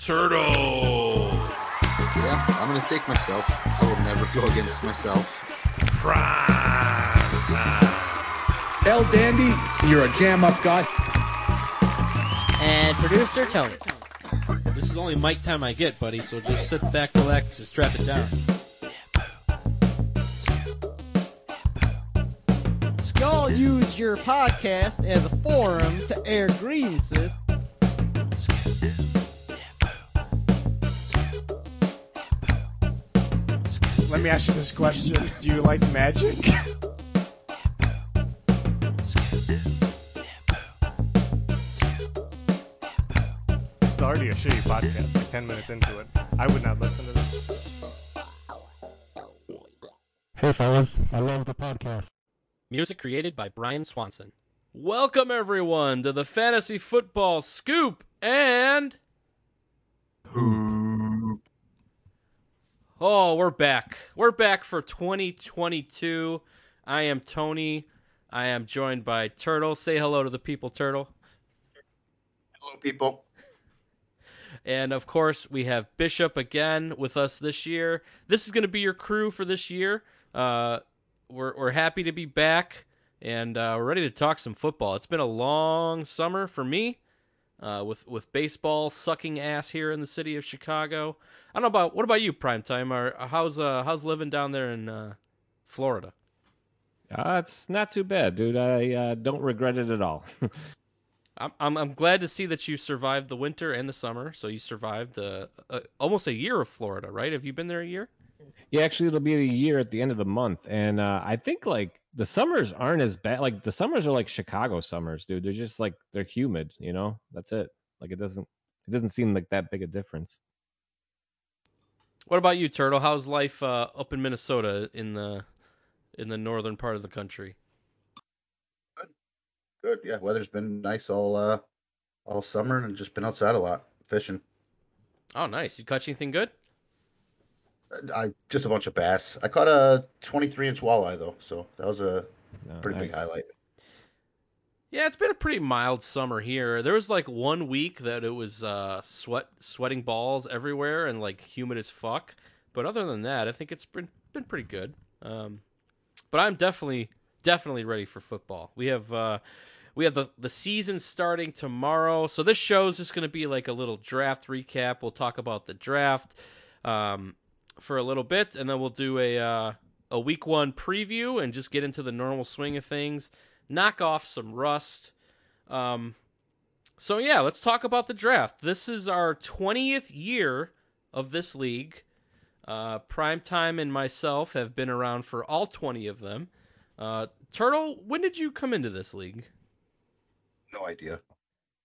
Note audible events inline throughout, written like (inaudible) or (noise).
Turtle, Yeah, I'm gonna take myself. I will never go against myself. Prime Time, El Dandy, you're a jam up guy. and producer Tony. This is only mic time I get, buddy, so just sit back, relax, and strap it down. Y'all use your podcast as a forum to air grievances. Let me ask you this question: Do you like magic? It's already a shitty podcast, like 10 minutes into it. I would not listen to this. Hey, fellas. I love the podcast. Music created by Brian Swanson. Welcome, everyone, to the Fantasy Football Scoop and. Oh, we're back. We're back for 2022. I am Tony. I am joined by Turtle. Say hello to the people, Turtle. Hello, people. And of course, we have Bishop again with us this year. This is going to be your crew for this year. Uh, we're we're happy to be back, and uh, we're ready to talk some football. It's been a long summer for me, uh, with with baseball sucking ass here in the city of Chicago. I don't know about what about you, Primetime? Or how's uh how's living down there in uh, Florida? Uh, it's not too bad, dude. I uh, don't regret it at all. (laughs) I'm, I'm I'm glad to see that you survived the winter and the summer. So you survived uh, uh, almost a year of Florida, right? Have you been there a year? yeah, actually, it'll be a year at the end of the month, and uh, I think like the summers aren't as bad. Like the summers are like Chicago summers, dude. They're just like they're humid. You know, that's it. Like it doesn't it doesn't seem like that big a difference. What about you, Turtle? How's life uh, up in Minnesota in the in the northern part of the country? Good. good. Yeah, weather's been nice all uh all summer and just been outside a lot fishing. Oh, nice. You catch anything good? I just a bunch of bass. I caught a 23 inch walleye though, so that was a No, pretty big highlight. Yeah, it's been a pretty mild summer here. There was like one week that it was uh, sweat sweating balls everywhere and like humid as fuck. But other than that, I think it's been been pretty good. Um, but I'm definitely definitely ready for football. We have uh, we have the the season starting tomorrow, so this show is just going to be like a little draft recap. We'll talk about the draft um, for a little bit, and then we'll do a uh, a week one preview and just get into the normal swing of things knock off some rust. Um, so yeah, let's talk about the draft. This is our twentieth year of this league. Uh, Primetime and myself have been around for all twenty of them. Uh, Turtle, when did you come into this league? No idea.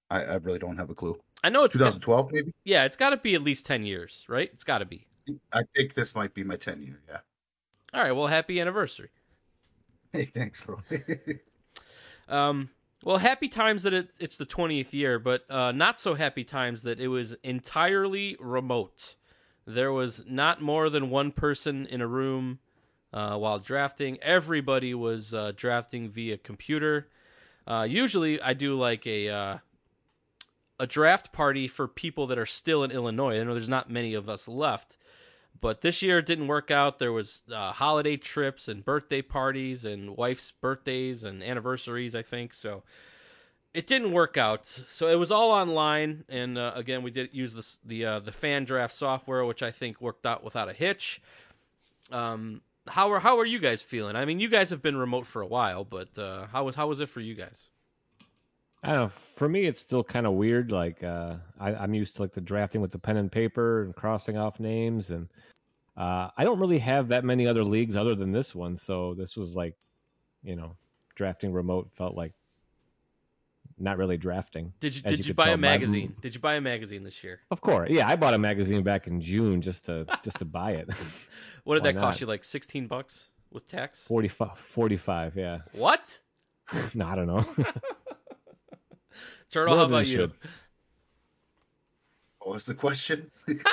I, I really don't have a clue. I know it's got, 2012 maybe. yeah, it's got to be at least ten years, right? It's got to be. I think this might be my 10 year. Yeah. All right, well, happy anniversary. Hey, thanks, bro. (laughs) Um, well, happy times that it's it's the twentieth year, but uh, not so happy times that it was entirely remote. There was not more than one person in a room uh, while drafting. Everybody was uh, drafting via computer. Uh, usually, I do like a uh, a draft party for people that are still in Illinois. I know there's not many of us left, but this year it didn't work out. There was uh, holiday trips and birthday parties and wife's birthdays and anniversaries, I think. So it didn't work out. So it was all online, and uh, again, we did use the the uh, the fan draft software, which I think worked out without a hitch. Um, how are how are you guys feeling? I mean, you guys have been remote for a while, but uh, how was how was it for you guys? I don't know. For me, it's still kind of weird. Like uh, I, I'm used to like the drafting with the pen and paper and crossing off names, and uh, I don't really have that many other leagues other than this one. So this was like, you know, drafting remote felt like not really drafting. Did you did you you buy tell a magazine? Did you buy a magazine this year? Of course, yeah. I bought a magazine back in June just to just to buy it. (laughs) What did Why that cost not? you? Like sixteen bucks with tax? 45, 45 yeah. What? (laughs) No, I don't know. (laughs) Turtle, More how than about you? What was the question? (laughs)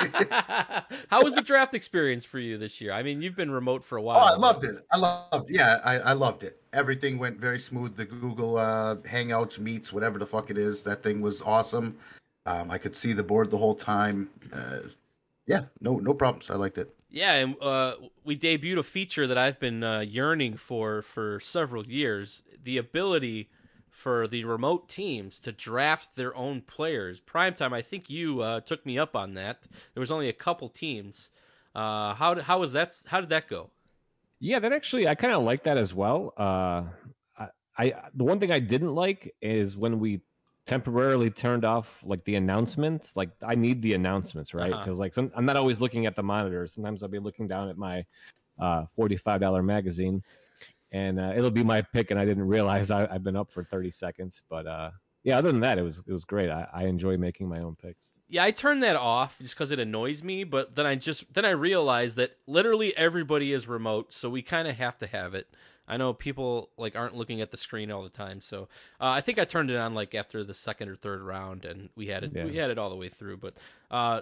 how was the draft experience for you this year? I mean, you've been remote for a while. Oh, I loved it. I loved. Yeah, I, I loved it. Everything went very smooth. The Google uh, Hangouts meets, whatever the fuck it is, that thing was awesome. Um, I could see the board the whole time. Uh, yeah, no, no problems. I liked it. Yeah, and uh, we debuted a feature that I've been uh, yearning for for several years: the ability for the remote teams to draft their own players. Primetime, I think you uh, took me up on that. There was only a couple teams. Uh, how did, how was that? How did that go? Yeah, that actually I kind of like that as well. Uh, I, I the one thing I didn't like is when we temporarily turned off like the announcements. Like I need the announcements, right? Uh-huh. Because like some, I'm not always looking at the monitor. Sometimes I'll be looking down at my uh, forty-five dollar magazine, and uh, it'll be my pick, and I didn't realize I, I've been up for thirty seconds. But uh, yeah, other than that, it was it was great. I, I enjoy making my own picks. Yeah, I turned that off just because it annoys me. But then I just then I realized that literally everybody is remote, so we kind of have to have it. I know people like aren't looking at the screen all the time, so uh, I think I turned it on like after the second or third round, and we had it Yeah. we had it all the way through. But uh,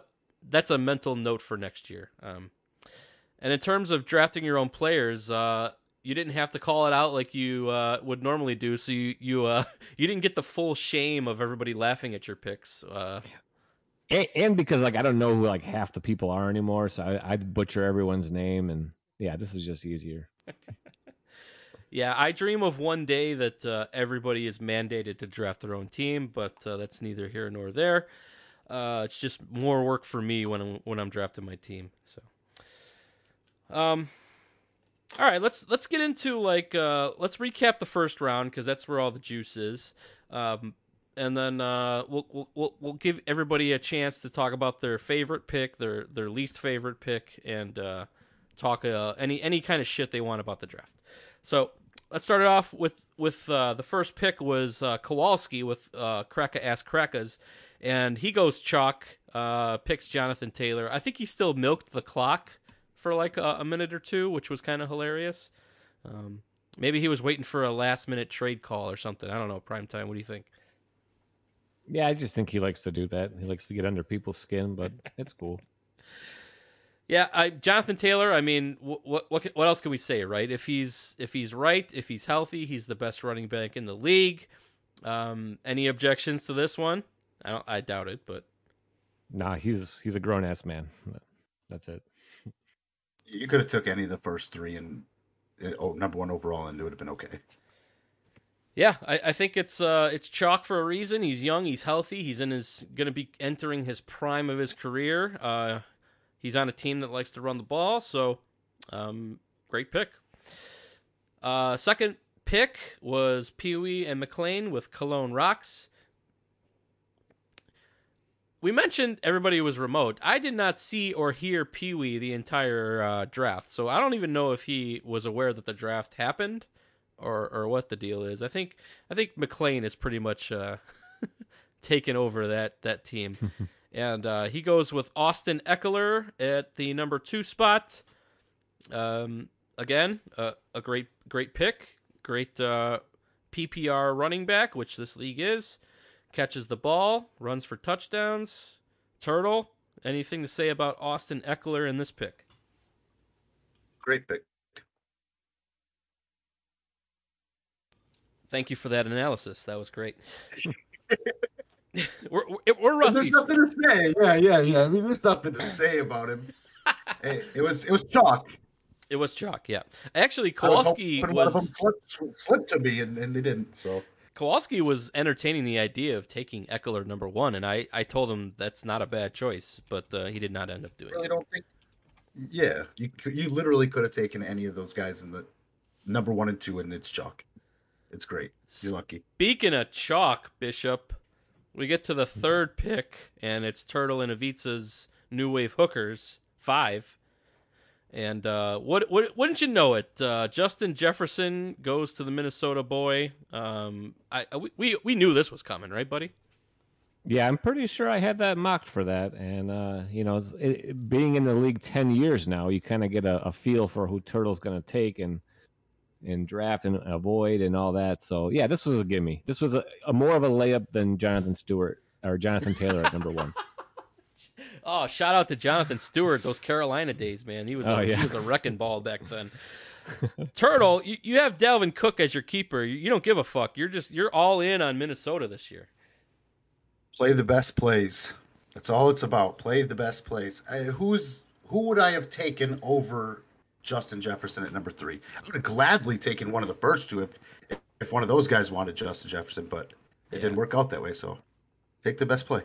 that's a mental note for next year. Um, and in terms of drafting your own players, uh, you didn't have to call it out like you uh, would normally do, so you you uh, (laughs) you didn't get the full shame of everybody laughing at your picks. Uh, and, and because like I don't know who like half the people are anymore, so I, I'd butcher everyone's name, and yeah, this was just easier. (laughs) Yeah, I dream of one day that uh, everybody is mandated to draft their own team, but uh, that's neither here nor there. Uh, it's just more work for me when I'm when I'm drafting my team. So, um, all right, let's let's get into like uh, let's recap the first round because that's where all the juice is. Um, and then uh, we'll, we'll we'll give everybody a chance to talk about their favorite pick, their their least favorite pick, and uh, talk uh, any any kind of shit they want about the draft. So let's start it off with with uh, the first pick was uh, Kowalski with uh, Kraka Ask Krakas, and he goes chalk. Uh, picks Jonathan Taylor. I think he still milked the clock for like a, a minute or two, which was kind of hilarious. Um, maybe he was waiting for a last minute trade call or something. I don't know. Prime time. What do you think? Yeah, I just think he likes to do that. He likes to get under people's skin, but (laughs) it's cool. Yeah, I, Jonathan Taylor. I mean, what what what else can we say, right? If he's if he's right, if he's healthy, he's the best running back in the league. Um, any objections to this one? I don't. I doubt it, but Nah, he's he's a grown ass man. That's it. You could have took any of the first three and uh, oh, number one overall, and it would have been okay. yeah, I, I think it's uh it's chalk for a reason. He's young, he's healthy, he's in his gonna be entering his prime of his career. Uh, he's on a team that likes to run the ball, so um, great pick. Uh, second pick was Pee Wee and McLean with Cologne Rocks. We mentioned everybody was remote. I did not see or hear Pee Wee the entire uh, draft, so I don't even know if he was aware that the draft happened or or what the deal is. I think I think McLean is pretty much uh, (laughs) taken over that that team, (laughs) and uh, he goes with Austin Ekeler at the number two spot. Um, again, uh, a great great pick, great uh, PPR running back, which this league is. Catches the ball, runs for touchdowns. Turtle, anything to say about Austin Ekeler in this pick? Great pick. Thank you for that analysis. That was great. (laughs) we're, we're, rusty. There's nothing to say. Yeah, yeah, yeah. I mean, there's nothing to say about him. (laughs) Hey, it was it was chalk. It was chalk, yeah. Actually, I was Kowalski one of them was slipped, slipped to me, and, and they didn't. So Kowalski was entertaining the idea of taking Ekeler number one, and I, I told him that's not a bad choice, but uh, he did not end up doing really it. don't think. Yeah, you you literally could have taken any of those guys in the number one and two, and it's chalk. It's great. You're lucky. Speaking of chalk, Bishop, we get to the third pick, and it's Turtle and Avitsa's New Wave Hookers five, And uh, what, what wouldn't you know it? Uh, Justin Jefferson goes to the Minnesota boy. Um, I we- we we knew this was coming, right, buddy? Yeah, I'm pretty sure I had that mocked for that, and uh, you know, it, it- being in the league ten years now, you kind of get a, a feel for who Turtle's going to take and and draft and avoid and all that. So yeah, this was a gimme. This was a, a more of a layup than Jonathan Stewart or Jonathan Taylor at number one. (laughs) Oh, shout out to Jonathan Stewart, those Carolina days, man. He was a, Oh, yeah. he was a wrecking ball back then. (laughs) Turtle, you, you have Dalvin Cook as your keeper. You, you don't give a fuck. You're just you're all in on Minnesota this year. Play the best plays. That's all it's about. Play the best plays. Uh, who's who would I have taken over Justin Jefferson at number three? I would have gladly taken one of the first two if if one of those guys wanted Justin Jefferson, but it didn't work out that way. So take the best play.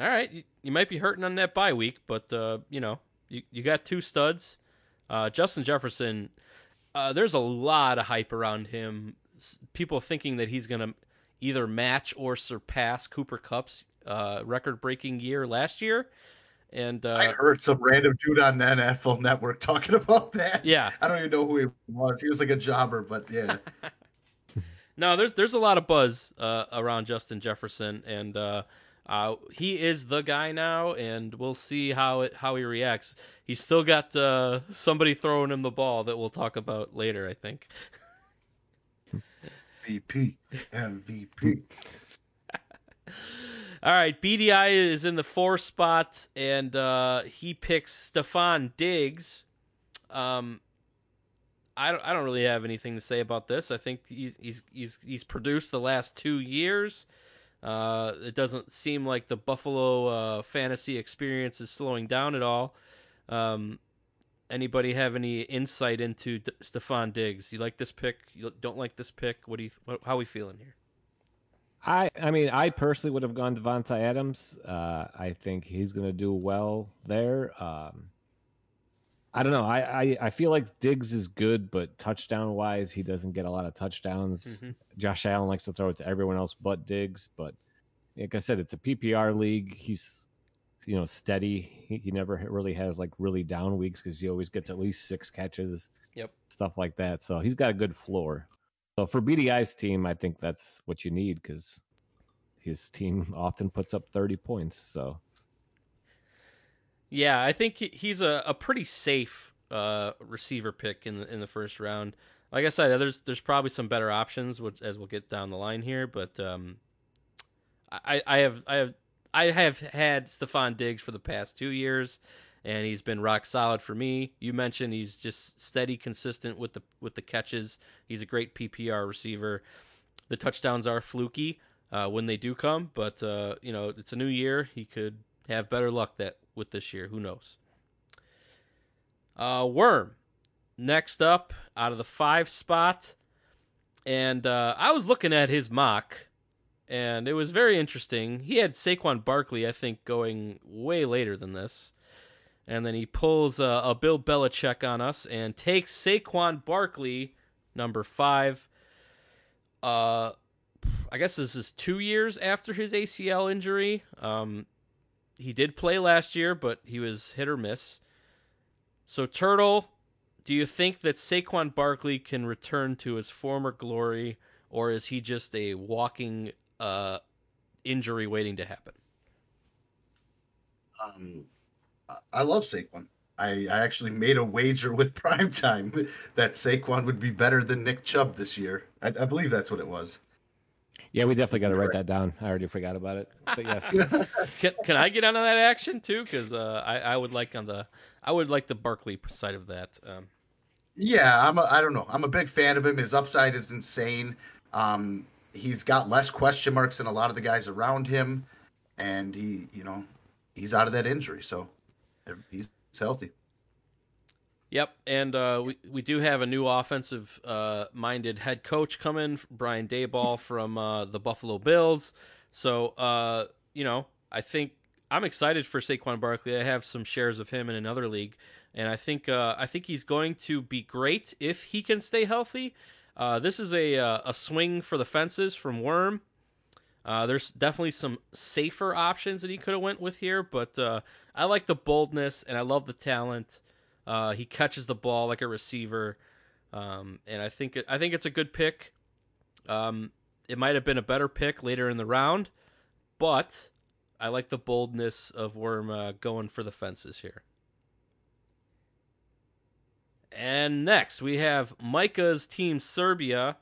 All right, you, you might be hurting on that bye week, but uh, you know you you got two studs. Uh, Justin Jefferson, uh, there's a lot of hype around him. S- People thinking that he's gonna either match or surpass Cooper Kupp's uh, record-breaking year last year, and uh, I heard some random dude on the NFL Network talking (laughs) about that. yeah, I don't even know who he was. He was like a jobber, but yeah. (laughs) (laughs) No, there's there's a lot of buzz uh, around Justin Jefferson, and uh, he is the guy now, and we'll see how it how he reacts. He's still got uh, somebody throwing him the ball that we'll talk about later. I think. (laughs) VP, MVP. (laughs) All right, BDI is in the four spot, and uh, he picks Stefon Diggs. Um, I don't, I don't really have anything to say about this. I think he's he's he's, he's produced the last two years. Uh, it doesn't seem like the Buffalo uh, fantasy experience is slowing down at all. Um, anybody have any insight into D- Stefon Diggs? You like this pick? You don't like this pick? What do you? What, how we feeling here? I I mean, I personally would have gone Davante Adams. Uh, I think he's going to do well there. Um, I don't know. I, I I feel like Diggs is good, but touchdown wise, he doesn't get a lot of touchdowns. Mhm. Josh Allen likes to throw it to everyone else but Diggs. But like I said, it's a PPR league. He's you know steady. He, he never really has like really down weeks because he always gets at least six catches. Yep. Stuff like that. So he's got a good floor. So for BDI's team, I think that's what you need because his team (laughs) often puts up 30 points. So Yeah, I think he's a, a pretty safe uh, receiver pick in the in the first round. Like I said, there's there's probably some better options, which, as we'll get down the line here. But um, I, I have I have I have had Stefon Diggs for the past two years, and he's been rock solid for me. You mentioned he's just steady, consistent with the with the catches. He's a great PPR receiver. The touchdowns are fluky uh, when they do come, but uh, you know it's a new year. He could have better luck that with this year. Who knows? Uh, Worm, next up out of the five spot, and uh, I was looking at his mock, and it was very interesting. He had Saquon Barkley, I think, going way later than this, and then he pulls a, a Bill Belichick on us and takes Saquon Barkley, number five. Uh, I guess this is two years after his ACL injury. Um, he did play last year, but he was hit or miss. So, Turtle, do you think that Saquon Barkley can return to his former glory, or is he just a walking uh, injury waiting to happen? Um, I- love Saquon. I, I actually made a wager with (laughs) Primetime that Saquon would be better than Nick Chubb this year. I, I believe that's what it was. Yeah, we definitely got to write that down. I already forgot about it. But yes, (laughs) Can, can I get onto that action too? Because uh, I, I would like on the I would like the Barkley side of that. Um, Yeah, I'm. A, I don't know. I'm a big fan of him. His upside is insane. Um, he's got less question marks than a lot of the guys around him, and he, you know, he's out of that injury, so he's healthy. Yep, and uh, we we do have a new offensive uh, minded head coach coming, Brian Daboll from uh, the Buffalo Bills. So uh, you know, I think I'm excited for Saquon Barkley. I have some shares of him in another league, and I think uh, I think he's going to be great if he can stay healthy. Uh, this is a a swing for the fences from Worm. There's definitely some safer options that he could have went with here, but I like the boldness and I love the talent. Uh, he catches the ball like a receiver, um, and I think I think it's a good pick. Um, it might have been a better pick later in the round, but I like the boldness of Worm uh, going for the fences here. And next we have Micah's team Serbia.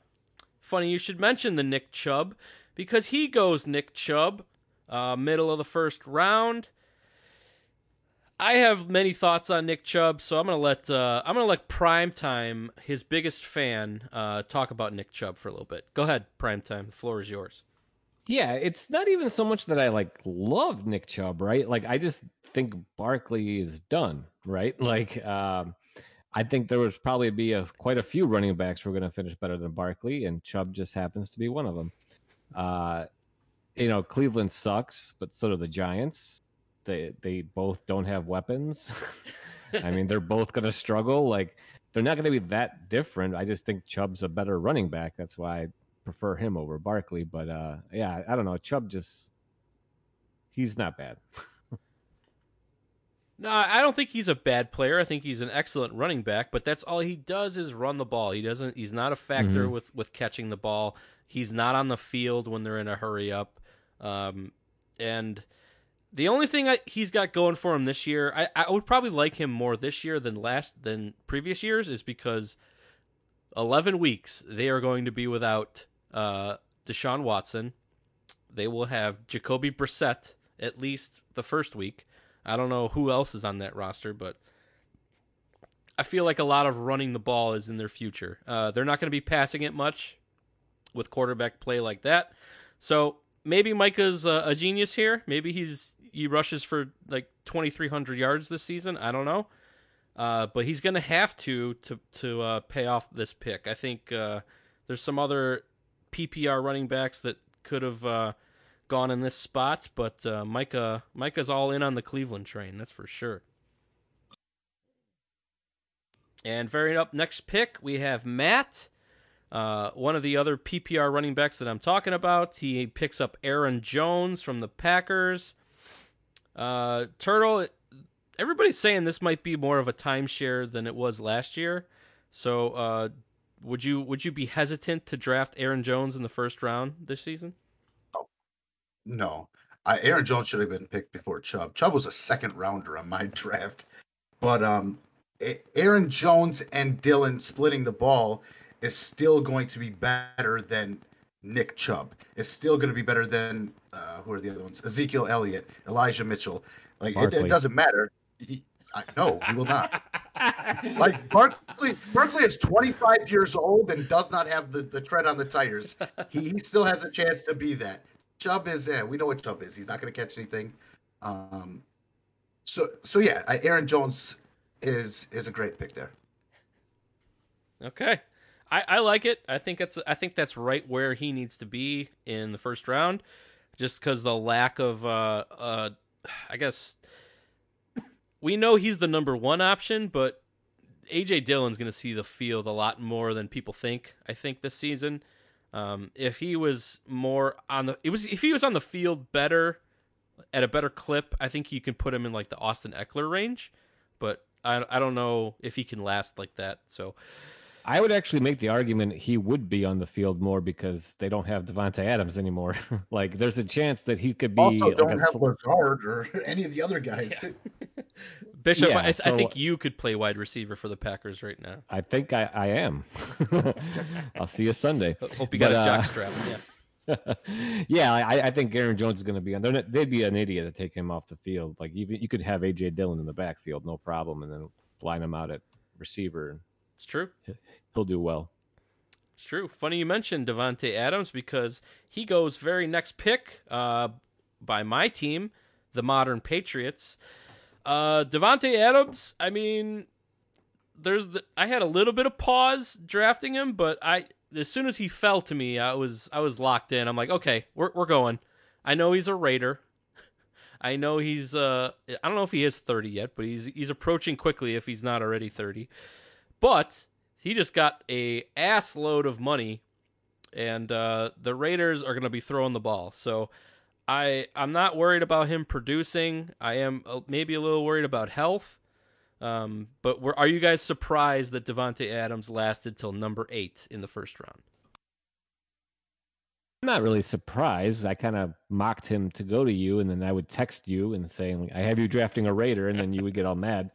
Funny you should mention the Nick Chubb because he goes Nick Chubb, uh, middle of the first round. I have many thoughts on Nick Chubb, so I'm gonna let uh, I'm gonna let Primetime, his biggest fan, uh, talk about Nick Chubb for a little bit. Go ahead, Primetime. The floor is yours. Yeah, it's not even so much that I like love Nick Chubb, right? Like I just think Barkley is done, right? (laughs) Like um, I think there was probably be a quite a few running backs who are going to finish better than Barkley, and Chubb just happens to be one of them. Uh, you know, Cleveland sucks, but so do the Giants. They they both don't have weapons. (laughs) I mean, they're both going to struggle. Like they're not going to be that different. I just think Chubb's a better running back. That's why I prefer him over Barkley. But uh, yeah, I don't know. Chubb just he's not bad. (laughs) No, I don't think he's a bad player. I think he's an excellent running back, but that's all he does is run the ball. He doesn't he's not a factor Mhm. with with catching the ball. He's not on the field when they're in a hurry up. Um, and the only thing I, he's got going for him this year, I, I would probably like him more this year than last than previous years, is because eleven weeks they are going to be without uh, Deshaun Watson. They will have Jacoby Brissett at least the first week. I don't know who else is on that roster, but I feel like a lot of running the ball is in their future. Uh, they're not going to be passing it much with quarterback play like that. So maybe Micah's a genius here. Maybe he's he rushes for like 2,300 yards this season. I don't know. Uh, but he's going to have to to to uh, pay off this pick. I think uh, there's some other PPR running backs that could have uh, gone in this spot, but uh, Micah Micah's all in on the Cleveland train. That's for sure. And very up next pick, we have Matt, uh, one of the other PPR running backs that I'm talking about. He picks up Aaron Jones from the Packers. Uh, Turtle, everybody's saying this might be more of a timeshare than it was last year. So, uh, would you would you be hesitant to draft Aaron Jones in the first round this season? No, I, Aaron Jones should have been picked before Chubb. Chubb was a second rounder on my (laughs) draft, but um, Aaron Jones and Dillon splitting the ball is still going to be better than Nick Chubb. is still going to be better than uh, who are the other ones? Ezekiel Elliott, Elijah Mitchell. Like it, it doesn't matter. He, I, no, he will not. (laughs) Like Barkley, Barkley is 25 years old and does not have the, the tread on the tires. He, he still has a chance to be that. Chubb is, yeah, we know what Chubb is. He's not going to catch anything. Um, so so yeah, Aaron Jones is is a great pick there. Okay. I, I like it. I think it's I think that's right where he needs to be in the first round, just because the lack of uh uh I guess we know he's the number one option, but AJ Dillon's going to see the field a lot more than people think. I think this season, um, if he was more on the it was if he was on the field better at a better clip, I think you can put him in like the Austin Ekeler range, but I I don't know if he can last like that. So. I would actually make the argument he would be on the field more because they don't have Davante Adams anymore. (laughs) like, there's a chance that he could be Also, like don't a have sl- Lazard or (laughs) any of the other guys. (laughs) Bishop, Yeah, I, I think you could play wide receiver for the Packers right now. I think I, I am. I'll see you Sunday. Hope you got But, a uh, jockstrap. Yeah. yeah, I, I think Aaron Jones is going to be on. They're not, they'd be an idiot to take him off the field. Like even you could have AJ Dillon in the backfield, no problem, and then line him out at receiver, and It's true. he'll do well. It's true. Funny you mentioned Davante Adams because he goes very next pick uh, by my team, the Modern Patriots. Uh, Davante Adams. I mean, there's the, I had a little bit of pause drafting him, but I as soon as he fell to me, I was I was locked in. I'm like, okay, we're we're going. I know he's a Raider. (laughs) I know he's uh I don't know if he is 30 yet, but he's he's approaching quickly if he's not already 30. But he just got a ass load of money and uh the Raiders are going to be throwing the ball. So I I'm not worried about him producing. I am maybe a little worried about health, Um, but are you guys surprised that Davante Adams lasted till number eight in the first round? I'm not really surprised. I kind of mocked him to go to you, and then I would text you and saying, "I have you drafting a Raider," and then you would get all mad.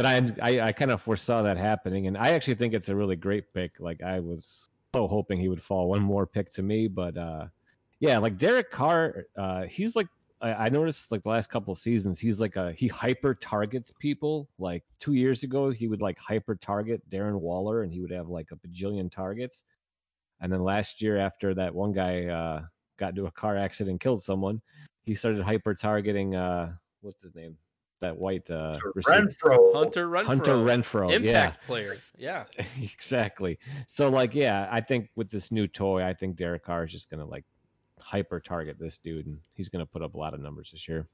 But I, I, I kind of foresaw that happening, and I actually think it's a really great pick. Like I was so hoping he would fall one more pick to me, but uh, yeah, like Derek Carr, uh, he's like I, I noticed like the last couple of seasons, he's like a he hyper targets people. Like two years ago, he would like hyper target Darren Waller, and he would have like a bajillion targets. And then last year, after that one guy uh, got into a car accident and killed someone, he started hyper targeting. Uh, what's his name? That white uh, receiver. Renfrow. Hunter Renfrow, Hunter Renfrow. impact player. Yeah, Yeah, (laughs) exactly. So like, yeah, I think with this new toy, I think Derek Carr is just gonna like hyper target this dude, and he's gonna put up a lot of numbers this year.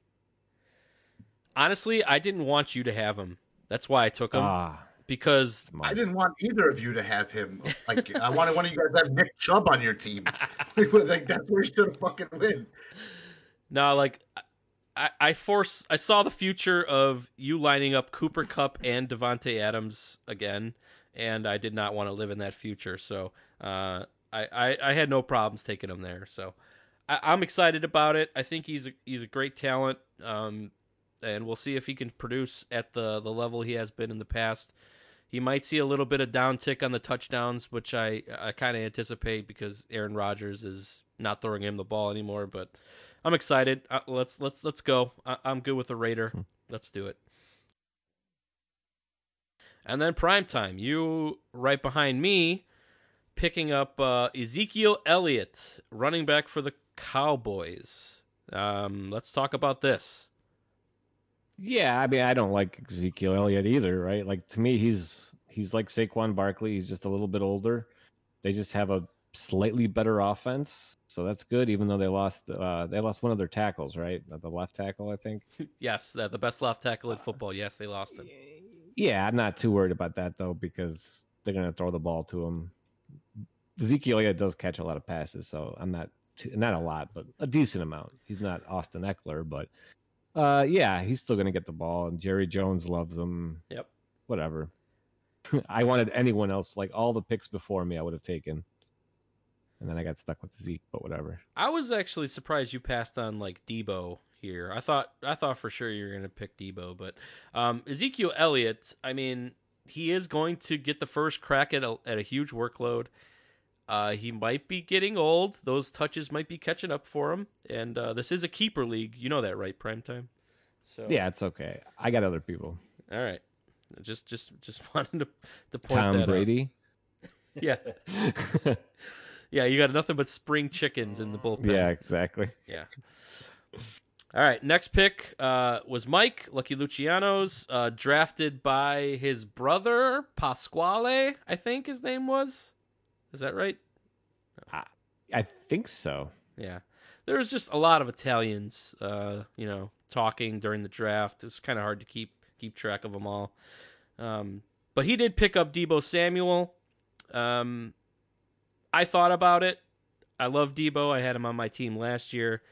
honestly, I didn't want you to have him. That's why I took him Ah, because. I didn't want either of you to have him. Like I wanted one of you guys to have Nick Chubb on your team. (laughs) like that's where you should fucking win. (laughs) no, like I, I force. I saw the future of you lining up Cooper Kupp and Davante Adams again, and I did not want to live in that future. So uh, I, I I had no problems taking him there. So I, I'm excited about it. I think he's a, he's a great talent. Um, and we'll see if he can produce at the the level he has been in the past. He might see a little bit of downtick on the touchdowns, which I I kind of anticipate because Aaron Rodgers is not throwing him the ball anymore. But I'm excited. Uh, let's let's let's go. I, I'm good with the Raider. Let's do it. And then prime time, you right behind me, picking up uh, Ezekiel Elliott, running back for the Cowboys. Um, let's talk about this. Yeah, I mean, I don't like Ezekiel Elliott either, right? Like to me, he's he's like Saquon Barkley. He's just a little bit older. They just have a slightly better offense, so that's good. Even though they lost, uh, they lost one of their tackles, right? The left tackle, I think. (laughs) Yes, the, the best left tackle in football. Yes, they lost him. Yeah, I'm not too worried about that though because they're gonna throw the ball to him. Ezekiel does catch a lot of passes, so I'm not too, not a lot, but a decent amount. He's not Austin Ekeler, but uh, yeah, he's still gonna get the ball. And Jerry Jones loves him. Yep. Whatever. (laughs) I wanted anyone else, like all the picks before me, I would have taken, and then I got stuck with Zeke. But whatever. I was actually surprised you passed on like Deebo here. I thought I thought for sure you were going to pick Deebo, but um, Ezekiel Elliott. I mean, he is going to get the first crack at a, at a huge workload. Uh, he might be getting old. Those touches might be catching up for him. And uh, this is a keeper league. You know that, right? Primetime. So Yeah, it's okay. I got other people. All right. Just just just (laughs) wanted to to point Tom that out. Brady. (laughs) Yeah. (laughs) Yeah, you got nothing but spring chickens in the bullpen. yeah, exactly. Yeah. All right. Next pick uh, was Mike Lucky Luciano's, uh, drafted by his brother Pasquale. I think his name was. Is that right? I think so. Yeah. There was just a lot of Italians, uh, you know, talking during the draft. It was kind of hard to keep keep track of them all. Um, but he did pick up Deebo Samuel. Um, I thought about it. I love Deebo. I had him on my team last year,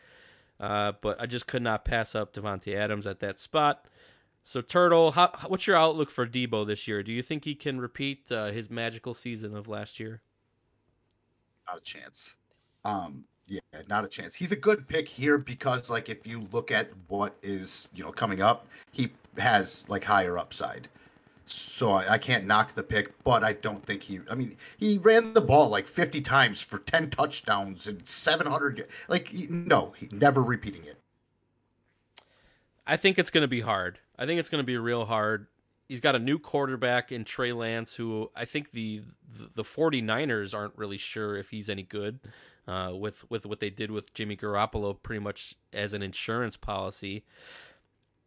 uh, but I just could not pass up Davante Adams at that spot. So, Turtle, how, what's your outlook for Deebo this year? Do you think he can repeat uh, his magical season of last year? Not a chance. Um, yeah, not a chance. He's a good pick here because, like, if you look at what is you know coming up, he has like higher upside. So I, I can't knock the pick, but I don't think he. I mean, he ran the ball like 50 times for 10 touchdowns and 700. Like, no, he never repeating it. I think it's going to be hard. I think it's going to be real hard. He's got a new quarterback in Trey Lance, who I think the the 49ers aren't really sure if he's any good. Uh, with with what they did with Jimmy Garoppolo, pretty much as an insurance policy.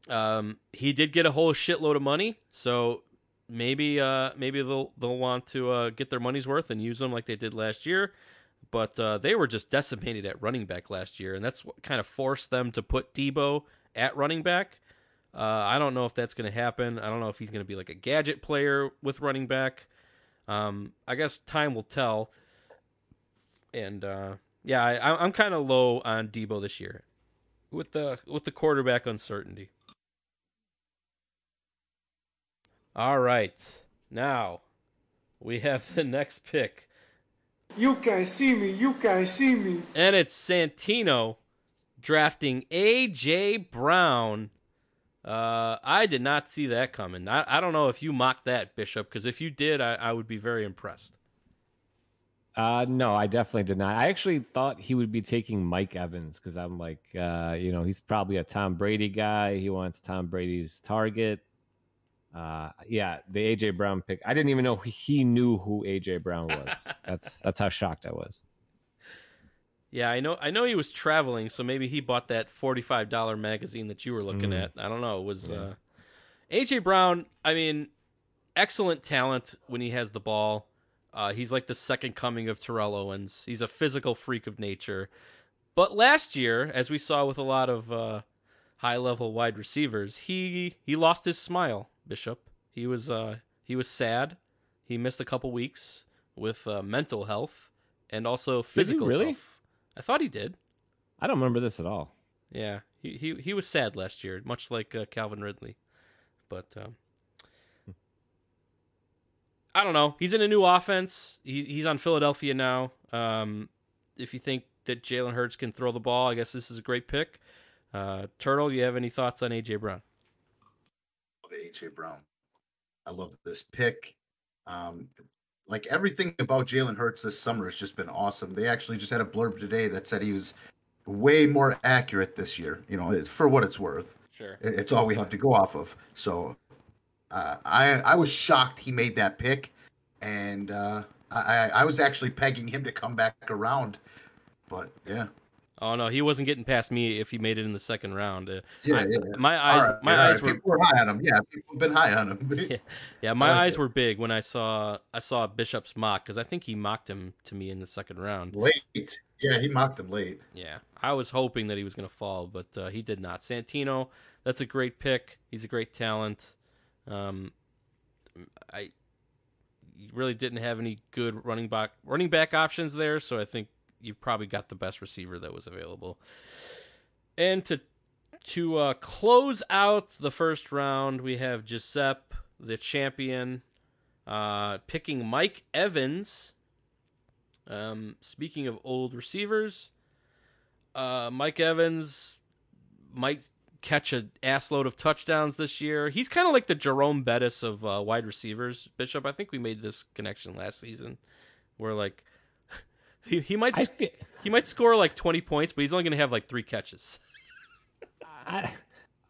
Um, he did get a whole shitload of money, so maybe uh, maybe they'll they'll want to uh, get their money's worth and use them like they did last year. But uh, they were just decimated at running back last year, and that's what kind of forced them to put Deebo at running back. Uh, I don't know if that's going to happen. I don't know if he's going to be like a gadget player with running back. Um, I guess time will tell. And uh, yeah, I, I'm kind of low on Deebo this year with the with the quarterback uncertainty. All right. Now we have the next pick. You can see me, you can see me. And it's Santino drafting AJ Brown. Uh, I did not see that coming. I, I don't know if you mocked that, Bishop, because if you did, I, I would be very impressed. Uh, no, I definitely did not. I actually thought he would be taking Mike Evans because I'm like, uh, you know, he's probably a Tom Brady guy. He wants Tom Brady's target. Uh, yeah, the AJ Brown pick. I didn't even know he knew who AJ Brown was. (laughs) that's that's how shocked I was. Yeah, I know. I know he was traveling, so maybe he bought that forty-five dollar magazine that you were looking Mm. at. I don't know. It was Yeah. uh, AJ Brown? I mean, excellent talent when he has the ball. Uh, he's like the second coming of Terrell Owens. He's a physical freak of nature. But last year, as we saw with a lot of uh, high-level wide receivers, he he lost his smile. Bishop. He was uh, he was sad. He missed a couple weeks with uh, mental health and also physical really? health. I thought he did. I don't remember this at all. Yeah, he he he was sad last year, much like uh, Calvin Ridley. But um, I don't know. He's in a new offense. He he's on Philadelphia now. Um, if you think that Jalen Hurts can throw the ball, I guess this is a great pick. Uh, Turtle, you have any thoughts on AJ Brown? Love AJ Brown. I love this pick. Um, like everything about Jalen Hurts this summer has just been awesome. They actually just had a blurb today that said he was way more accurate this year. You know, for what it's worth. Sure. It's all we have to go off of. So uh, I I was shocked he made that pick, and uh, I I- I was actually pegging him to come back around, but yeah. Oh no, he wasn't getting past me if he made it in the second round. Uh, Yeah, I- yeah, yeah. My eyes, right, my all right. eyes were People were high on him. Yeah, people have been high on him. (laughs) Yeah, yeah, my like eyes it. were big when I saw I saw Bishop's mock because I think he mocked him to me in the second round. late. Yeah, he mocked him late. Yeah, I was hoping that he was going to fall, but uh, he did not. Santino, that's a great pick. He's a great talent. Um, I really didn't have any good running back running back options there, so I think you probably got the best receiver that was available. And to to uh, close out the first round, we have Giuseppe, the champion, uh, picking Mike Evans. Um, speaking of old receivers, uh, Mike Evans might catch an assload of touchdowns this year. He's kind of like the Jerome Bettis of uh, wide receivers. Bishop, I think we made this connection last season, where like he he might I feel, he might score like twenty points, but he's only going to have like three catches. (laughs) I,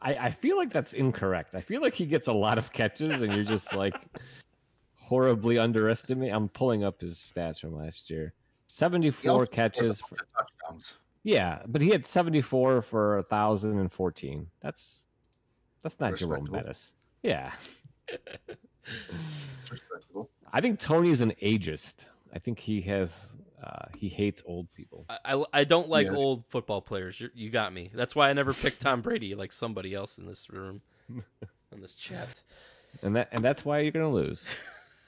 I I feel like that's incorrect. I feel like he gets a lot of catches, and you're just like (laughs) horribly underestimate. I'm pulling up his stats from last year. 74 catches. For, a bunch of touchdowns. yeah, but he had 74 for a thousand and fourteen. That's that's not Jerome Respectable. Bettis. Yeah, (laughs) Respectable. I think Tony's an ageist. I think he has uh, he hates old people. I, I, I don't like Yeah. old football players. you you got me. That's why I never picked Tom Brady like somebody else in this room, (laughs) in this chat. and that and that's why you're gonna lose. (laughs) (laughs)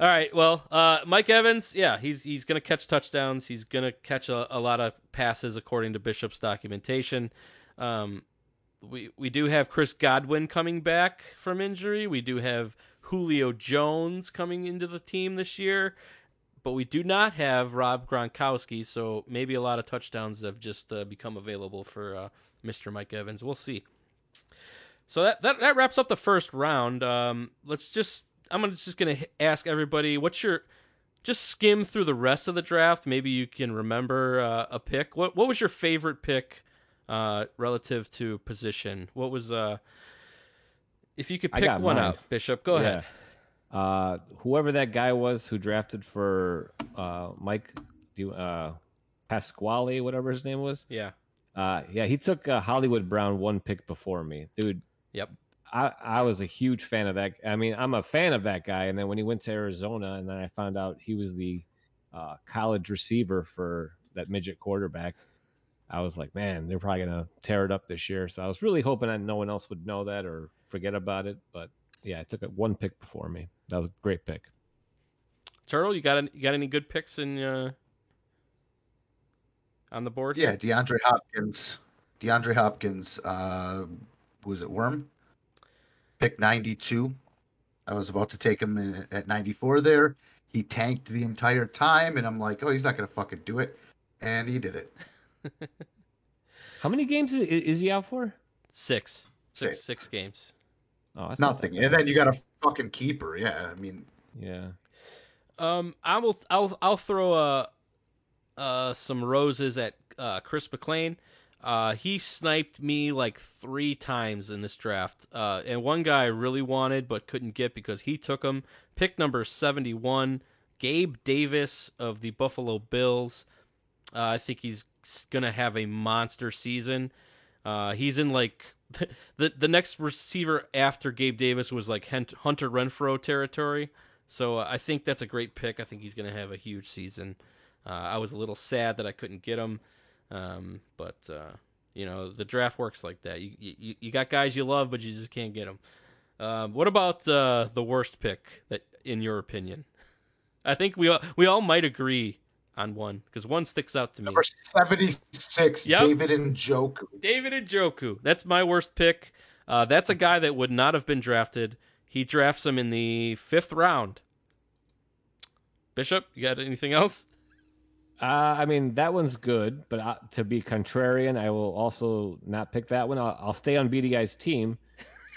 All right. Well, uh, Mike Evans, yeah, he's he's going to catch touchdowns. He's going to catch a, a lot of passes according to Bishop's documentation. Um, we we do have Chris Godwin coming back from injury. We do have Julio Jones coming into the team this year, but we do not have Rob Gronkowski. So maybe a lot of touchdowns have just uh, become available for uh, Mr. Mike Evans. We'll see. So that, that that wraps up the first round. Um, let's just I'm just gonna ask everybody what's your just skim through the rest of the draft. Maybe you can remember uh, a pick. What what was your favorite pick uh, relative to position? What was uh if you could pick one mine. out, Bishop? Go ahead. Yeah. Uh, whoever that guy was who drafted for uh, Mike do uh, Pasquale, whatever his name was. Yeah. Uh, yeah, he took uh, Hollywood Brown one pick before me, dude. Yep. I, I was a huge fan of that. I mean, I'm a fan of that guy. And then when he went to Arizona, and then I found out he was the uh, college receiver for that midget quarterback, I was like, man, they're probably gonna tear it up this year. So I was really hoping that no one else would know that or forget about it. But yeah, I took it one pick before me. That was a great pick. Turtle, you got any, you got any good picks in uh, on the board? Yeah, DeAndre Hopkins. DeAndre Hopkins. Uh, was it Worm? pick 92. I was about to take him in, at 94 there. He tanked the entire time, and I'm like, oh, he's not going to fucking do it. And he did it. (laughs) How many games is, is he out for? Six. Six, Six. six games. Oh, that's Nothing. that And then you got a fucking keeper. Yeah, I mean. Yeah. Um, I will. I'll. I'll throw uh, uh, some roses at uh, Chris McLean. Uh, he sniped me like three times in this draft. Uh, and one guy I really wanted but couldn't get because he took him. Pick number seventy-one, Gabe Davis of the Buffalo Bills. Uh, I think he's gonna have a monster season. Uh, he's in like the the next receiver after Gabe Davis was like Hunter Renfrow territory. So uh, I think that's a great pick. I think he's going to have a huge season. Uh, I was a little sad that I couldn't get him, um, but uh, you know the draft works like that. You, you you got guys you love, but you just can't get them. Um, what about uh, the worst pick that, in your opinion? I think we all, we all might agree on one because one sticks out to me. number 76, Yep. David Njoku. David Njoku. That's my worst pick. Uh, that's a guy that would not have been drafted. He drafts him in the fifth round. Bishop, you got anything else? Uh, I mean, that one's good, but uh, to be contrarian, I will also not pick that one. I'll, I'll stay on BDI's team,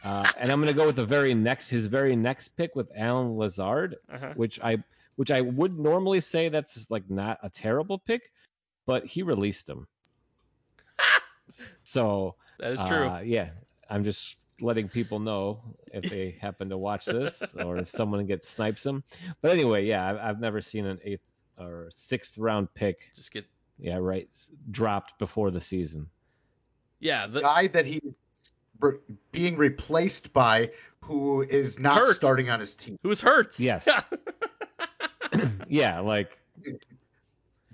uh, and I'm going to go with the very next, his very next pick with Allen Lazard, Uh-huh. which I, which I would normally say that's like not a terrible pick, but he released him. so That is true. uh, yeah, I'm just letting people know if they (laughs) happen to watch this or if someone gets snipes them. But anyway, yeah, I've, I've never seen an eighth or sixth round pick. Just get Yeah, right. Dropped before the season. yeah. The, guy that he's re- being replaced by who is not Hurt. starting on his team. who's hurt? Yes. (laughs) (clears throat) yeah, like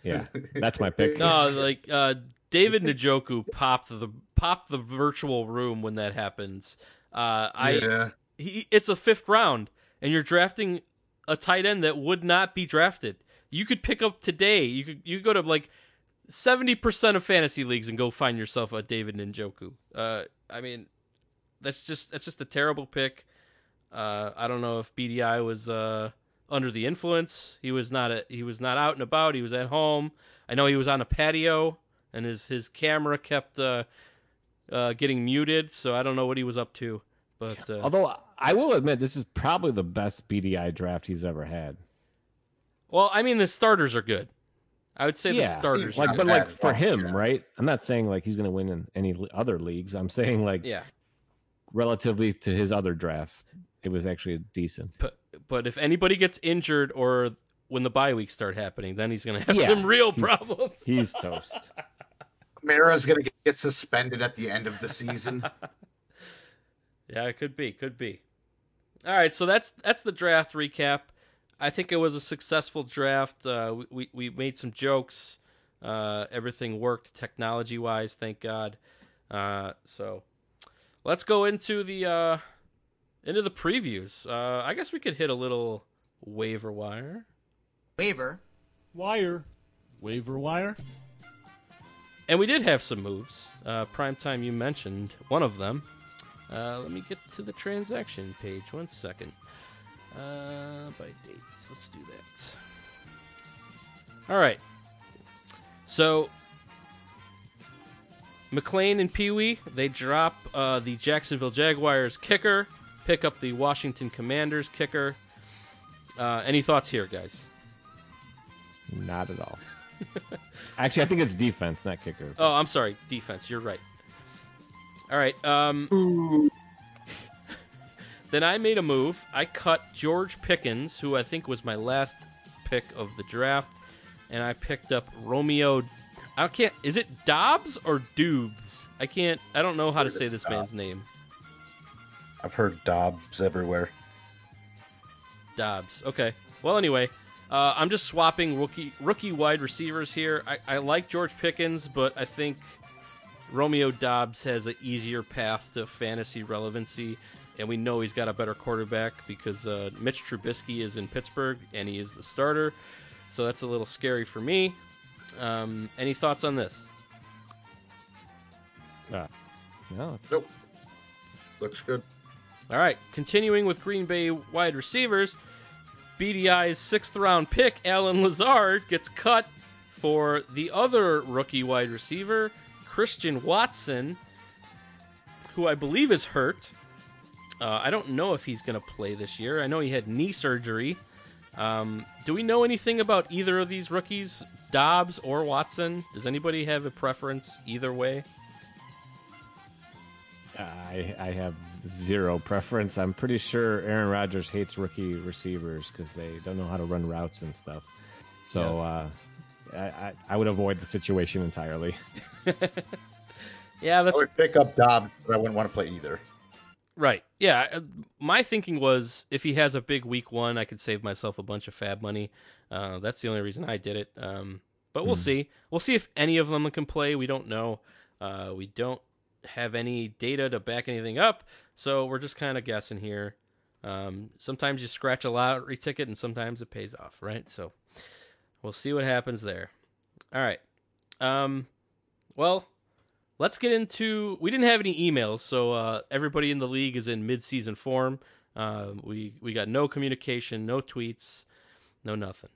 yeah, that's my pick. no, like uh, David Njoku popped the popped the virtual room when that happens. Uh, I yeah. he, it's a fifth round, and you're drafting a tight end that would not be drafted. You could pick up today. You could you could go to like seventy percent of fantasy leagues and go find yourself a David Njoku. Uh, I mean, that's just that's just a terrible pick. Uh, I don't know if BDI was uh, under the influence. He was not. A, he was not out and about. He was at home. I know he was on a patio, and his his camera kept uh, uh, getting muted. So I don't know what he was up to. But uh, Although I will admit, this is probably the best BDI draft he's ever had. Well, I mean, the starters are good. I would say the starters. Are Like, good. but like for him, yeah. right? I'm not saying like he's going to win in any other leagues. I'm saying like yeah, relatively to his other drafts, it was actually decent. but but if anybody gets injured or when the bye weeks start happening, then he's gonna have Yeah, some real he's- problems. He's toast. (laughs) Mara's gonna get suspended at the end of the season. (laughs) Yeah, it could be, could be. All right, so that's that's the draft recap. I think it was a successful draft. Uh, we, we we made some jokes. Uh, everything worked technology wise, thank God. Uh, so let's go into the uh, into the previews. Uh, I guess we could hit a little waiver wire. Waiver. Wire. Waiver wire. And we did have some moves. Uh, Primetime, you mentioned one of them. Uh, let me get to the transaction page. One second. Uh, by dates. Let's do that. All right. So, McLean and Pee Wee, they drop uh, the Jacksonville Jaguars kicker, pick up the Washington Commanders kicker. Uh, any thoughts here, guys? Not at all. (laughs) Actually, I think it's defense, not kicker. Oh, I'm sorry. Defense. You're right. All right. Um, (laughs) then I made a move. I cut George Pickens, who I think was my last pick of the draft, and I picked up Romeo. I can't. Is it Dobbs or Dubes? I can't. I don't know how to say this man's name. I've heard Dobbs everywhere. Dobbs. Okay. Well, anyway, uh, I'm just swapping rookie rookie wide receivers here. I, I like George Pickens, but I think Romeo Doubs has an easier path to fantasy relevancy, and we know he's got a better quarterback because uh, Mitch Trubisky is in Pittsburgh and he is the starter. So that's a little scary for me. Um, any thoughts on this? Uh, no, Nope. Looks good. All right, continuing with Green Bay wide receivers, BDI's sixth round pick, Allen Lazard, gets cut for the other rookie wide receiver, Christian Watson, who I believe is hurt. Uh, I don't know if he's going to play this year. I know he had knee surgery. Um, do we know anything about either of these rookies, Doubs or Watson? Does anybody have a preference either way? I I have zero preference. I'm pretty sure Aaron Rodgers hates rookie receivers because they don't know how to run routes and stuff. So uh, I, I I would avoid the situation entirely. (laughs) Yeah, that's. I that's would pick up Doubs, but I wouldn't want to play either. Right. Yeah. uh, My thinking was if he has a big week one, I could save myself a bunch of fab money. Uh, that's the only reason I did it. Um, but we'll see. We'll see if any of them can play. We don't know. Uh, we don't have any data to back anything up, so we're just kind of guessing here. Um, sometimes you scratch a lottery ticket, and sometimes it pays off, right? So we'll see what happens there. All right. Um, well, let's get into. We didn't have any emails, so uh, everybody in the league is in mid-season form. Uh, we we got no communication, no tweets, no nothing.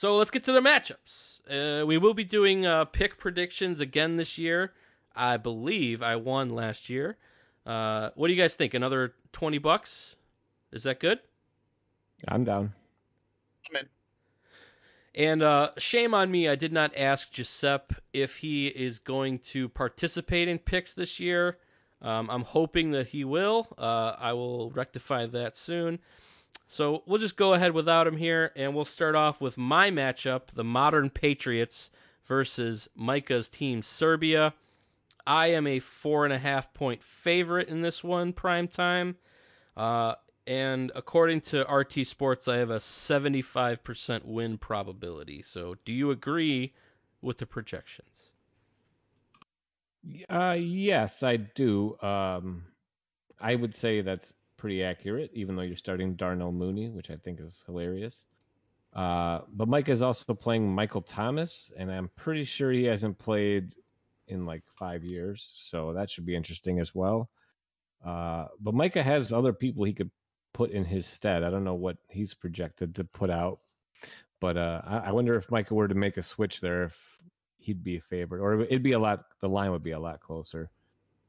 So let's get to the matchups. Uh, we will be doing uh, pick predictions again this year. I believe I won last year. Uh, what do you guys think? Another twenty bucks? Is that good? I'm down. I'm in. And uh, shame on me, I did not ask Giuseppe if he is going to participate in picks this year. Um, I'm hoping that he will. Uh, I will rectify that soon. So we'll just go ahead without him here, and we'll start off with my matchup the Modern Patriots versus Micah's team, Serbia. I am a four and a half point favorite in this one, prime time. Uh, and according to RT Sports, I have a 75% win probability. So, do you agree with the projections? Uh, yes, I do. Um, I would say that's pretty accurate, even though you're starting Darnell Mooney, which I think is hilarious. Uh, but Mike is also playing Michael Thomas, and I'm pretty sure he hasn't played in like five years, so that should be interesting as well. Uh, but Micah has other people he could put in his stead. I don't know what he's projected to put out, but uh, I, I wonder if Micah were to make a switch there, if he'd be a favorite, or it'd be a lot. The line would be a lot closer.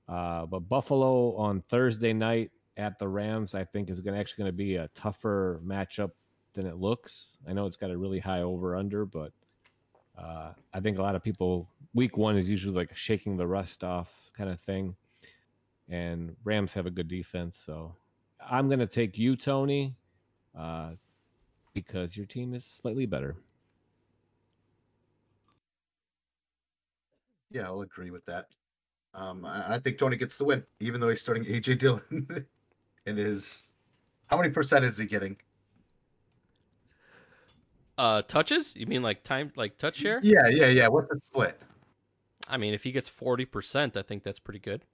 Uh, but Buffalo on Thursday night at the Rams, I think is going to actually going to be a tougher matchup than it looks. I know it's got a really high over under, but uh, I think a lot of people week one is usually like shaking the rust off kind of thing, and Rams have a good defense, so I'm going to take you, Tony, uh, because your team is slightly better. Yeah, I'll agree with that. Um, I, I think Tony gets the win, even though he's starting AJ Dillon. (laughs) and his how many percent is he getting? Uh, touches? You mean like time, like touch share? Yeah, yeah, yeah. What's the split? I mean, if he gets 40%, I think that's pretty good.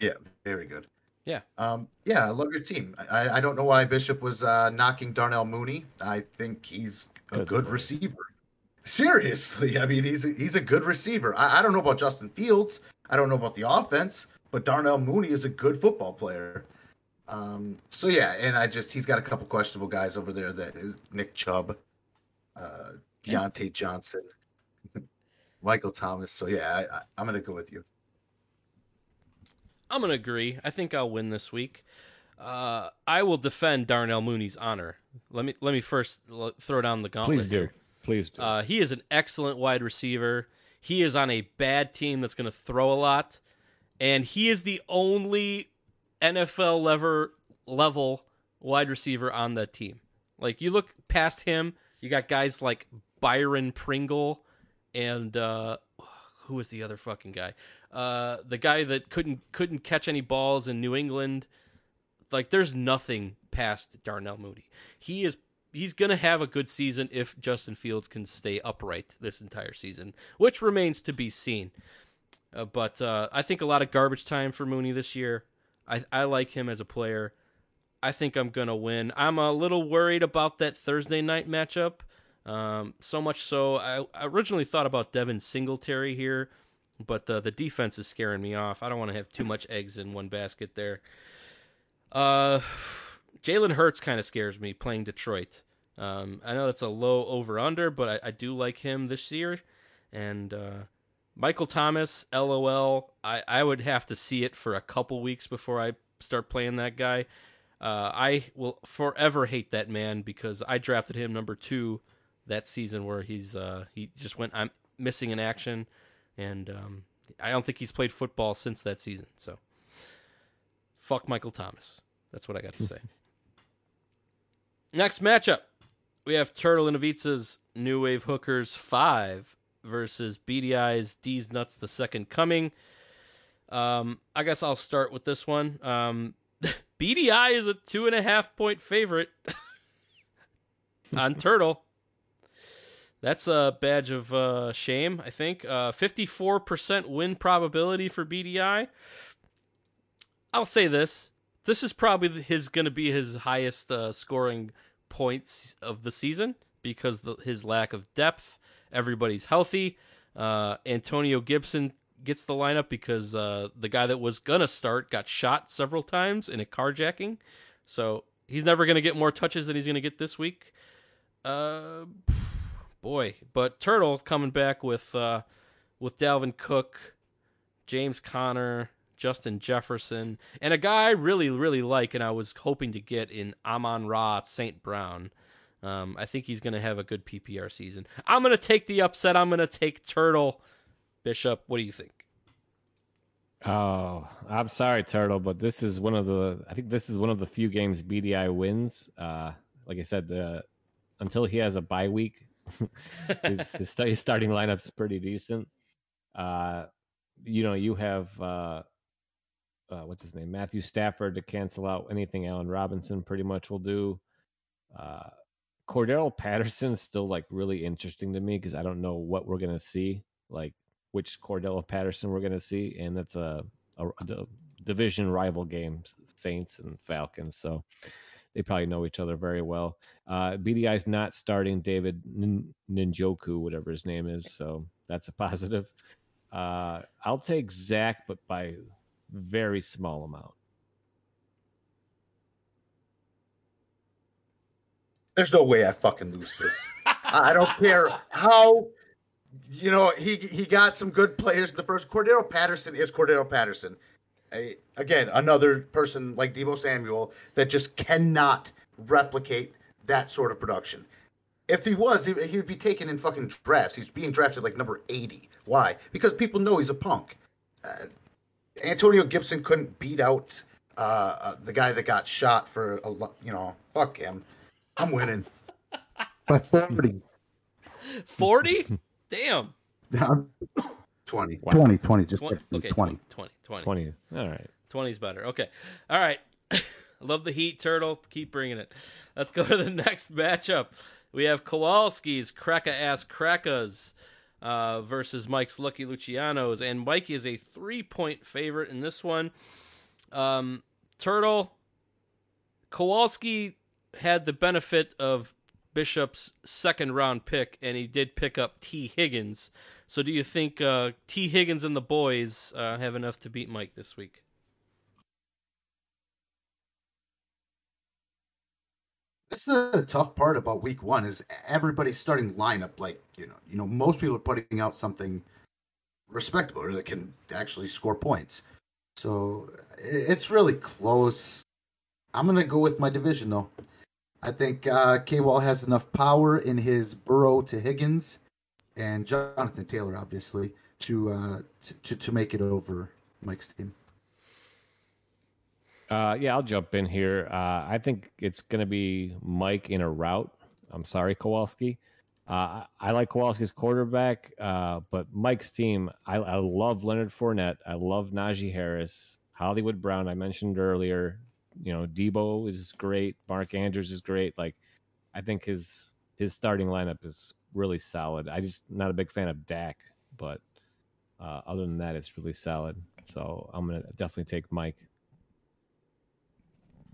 Yeah, very good. Yeah. Um, yeah, I love your team. I, I don't know why Bishop was uh, knocking Darnell Mooney. I think he's a Good good receiver. Seriously, I mean he's a, he's a good receiver. I, I don't know about Justin Fields. I don't know about the offense, but Darnell Mooney is a good football player. Um, so yeah, and I just he's got a couple questionable guys over there. That is Nick Chubb, uh, Diontae Johnson, (laughs) Michael Thomas. So yeah, I, I, I'm gonna go with you. I'm going to agree. I think I'll win this week. Uh, I will defend Darnell Mooney's honor. Let me let me first l- throw down the gauntlet. Please do. here. Please do. Uh, he is an excellent wide receiver. He is on a bad team that's going to throw a lot, and he is the only NFL lever level wide receiver on that team. Like you look past him, you got guys like Byron Pringle and uh, who was the other fucking guy? Uh, the guy that couldn't couldn't catch any balls in New England. Like there's nothing past Darnell Mooney. He is he's going to have a good season if Justin Fields can stay upright this entire season, which remains to be seen. Uh, but uh, I think a lot of garbage time for Mooney this year. I, I like him as a player. I think I'm going to win. I'm a little worried about that Thursday night matchup. Um, so much so, I, I originally thought about Devin Singletary here, but uh, the defense is scaring me off. I don't want to have too much eggs in one basket there. Uh, Jalen Hurts kind of scares me playing Detroit. Um, I know that's a low over under, but I, I do like him this year. And uh, Michael Thomas, LOL. I, I would have to see it for a couple weeks before I start playing that guy. Uh, I will forever hate that man because I drafted him number two that season where he's uh, he just went I'm missing in action, and um, I don't think he's played football since that season. So fuck Michael Thomas. That's what I got to say. (laughs) Next matchup, we have Turtle and Avitsa's New Wave Hookers five versus BDI's D's Nuts the Second Coming. Um, I guess I'll start with this one. Um, (laughs) BDI is a two and a half point favorite (laughs) on Turtle. That's a badge of uh, shame, I think. Uh, 54% win probability for BDI. I'll say this. This is probably his going to be his highest uh, scoring points of the season because the, his lack of depth. Everybody's healthy. Uh, Antonio Gibson gets the lineup because uh, the guy that was gonna start got shot several times in a carjacking, so he's never gonna get more touches than he's gonna get this week. Uh, boy, but Turtle coming back with uh, with Dalvin Cook, James Conner, Justin Jefferson, and a guy I really really like, and I was hoping to get in Amon Ra St. Brown. Um, I think he's going to have a good PPR season. I'm going to take the upset. I'm going to take Turtle. Bishop, what do you think? Oh, I'm sorry, Turtle, but this is one of the. I think this is one of the few games BDI wins. Uh, like I said, the until he has a bye week, (laughs) his, (laughs) his, his starting lineup's pretty decent. Uh, you know, you have uh, uh, what's his name, Matthew Stafford to cancel out anything Allen Robinson pretty much will do. Uh, Cordarrelle Patterson is still like really interesting to me because I don't know what we're gonna see, like which Cordarrelle Patterson we're gonna see, and that's a, a, a division rival game, Saints and Falcons. So they probably know each other very well. Uh, BDI's not starting David Nin- Ninjoku, whatever his name is, so that's a (laughs) positive. Uh, I'll take Zach, but by very small amount. There's no way I fucking lose this. I don't care how. You know, he he got some good players in the first. Cordarrelle Patterson is Cordarrelle Patterson. A, again, another person like Deebo Samuel that just cannot replicate that sort of production. If he was, he, he would be taken in fucking drafts. He's being drafted like number 80. Why? Because people know he's a punk. Uh, Antonio Gibson couldn't beat out uh, uh, the guy that got shot for a lo- you know, fuck him. I'm winning by 40. 40? Damn. I'm 20. Wow. 20, 20, just Twen- like okay, 20. 20, 20. 20. All right. 20 is better. Okay. All right. (laughs) Love the heat, Turtle. Keep bringing it. Let's go to the (laughs) next matchup. We have Kowalski's Kraka Ass Krakas uh, versus Mike's Lucky Lucianos. And Mike is a three point favorite in this one. Um, Turtle, Kowalski had the benefit of Bishop's second round pick, and he did pick up T. Higgins. So, do you think uh, T. Higgins and the boys uh, have enough to beat Mike this week? That's the tough part about week one is everybody's starting lineup. Like you know, you know, most people are putting out something respectable or that can actually score points. So it's really close. I'm gonna go with my division though. I think uh, has enough power in his Burrow to Higgins and Jonathan Taylor, obviously, to uh, to, to make it over Mike's team. Uh, yeah, I'll jump in here. Uh, I think it's going to be Mike in a route. I'm sorry, Kowalski. Uh, I, I like Kowalski's quarterback, uh, but Mike's team, I, I love Leonard Fournette. I love Najee Harris, Hollywood Brown. I mentioned earlier. You know, Deebo is great. Mark Andrews is great. Like, I think his his starting lineup is really solid. I just not a big fan of Dak, but uh, other than that, it's really solid. So I'm gonna definitely take Mike.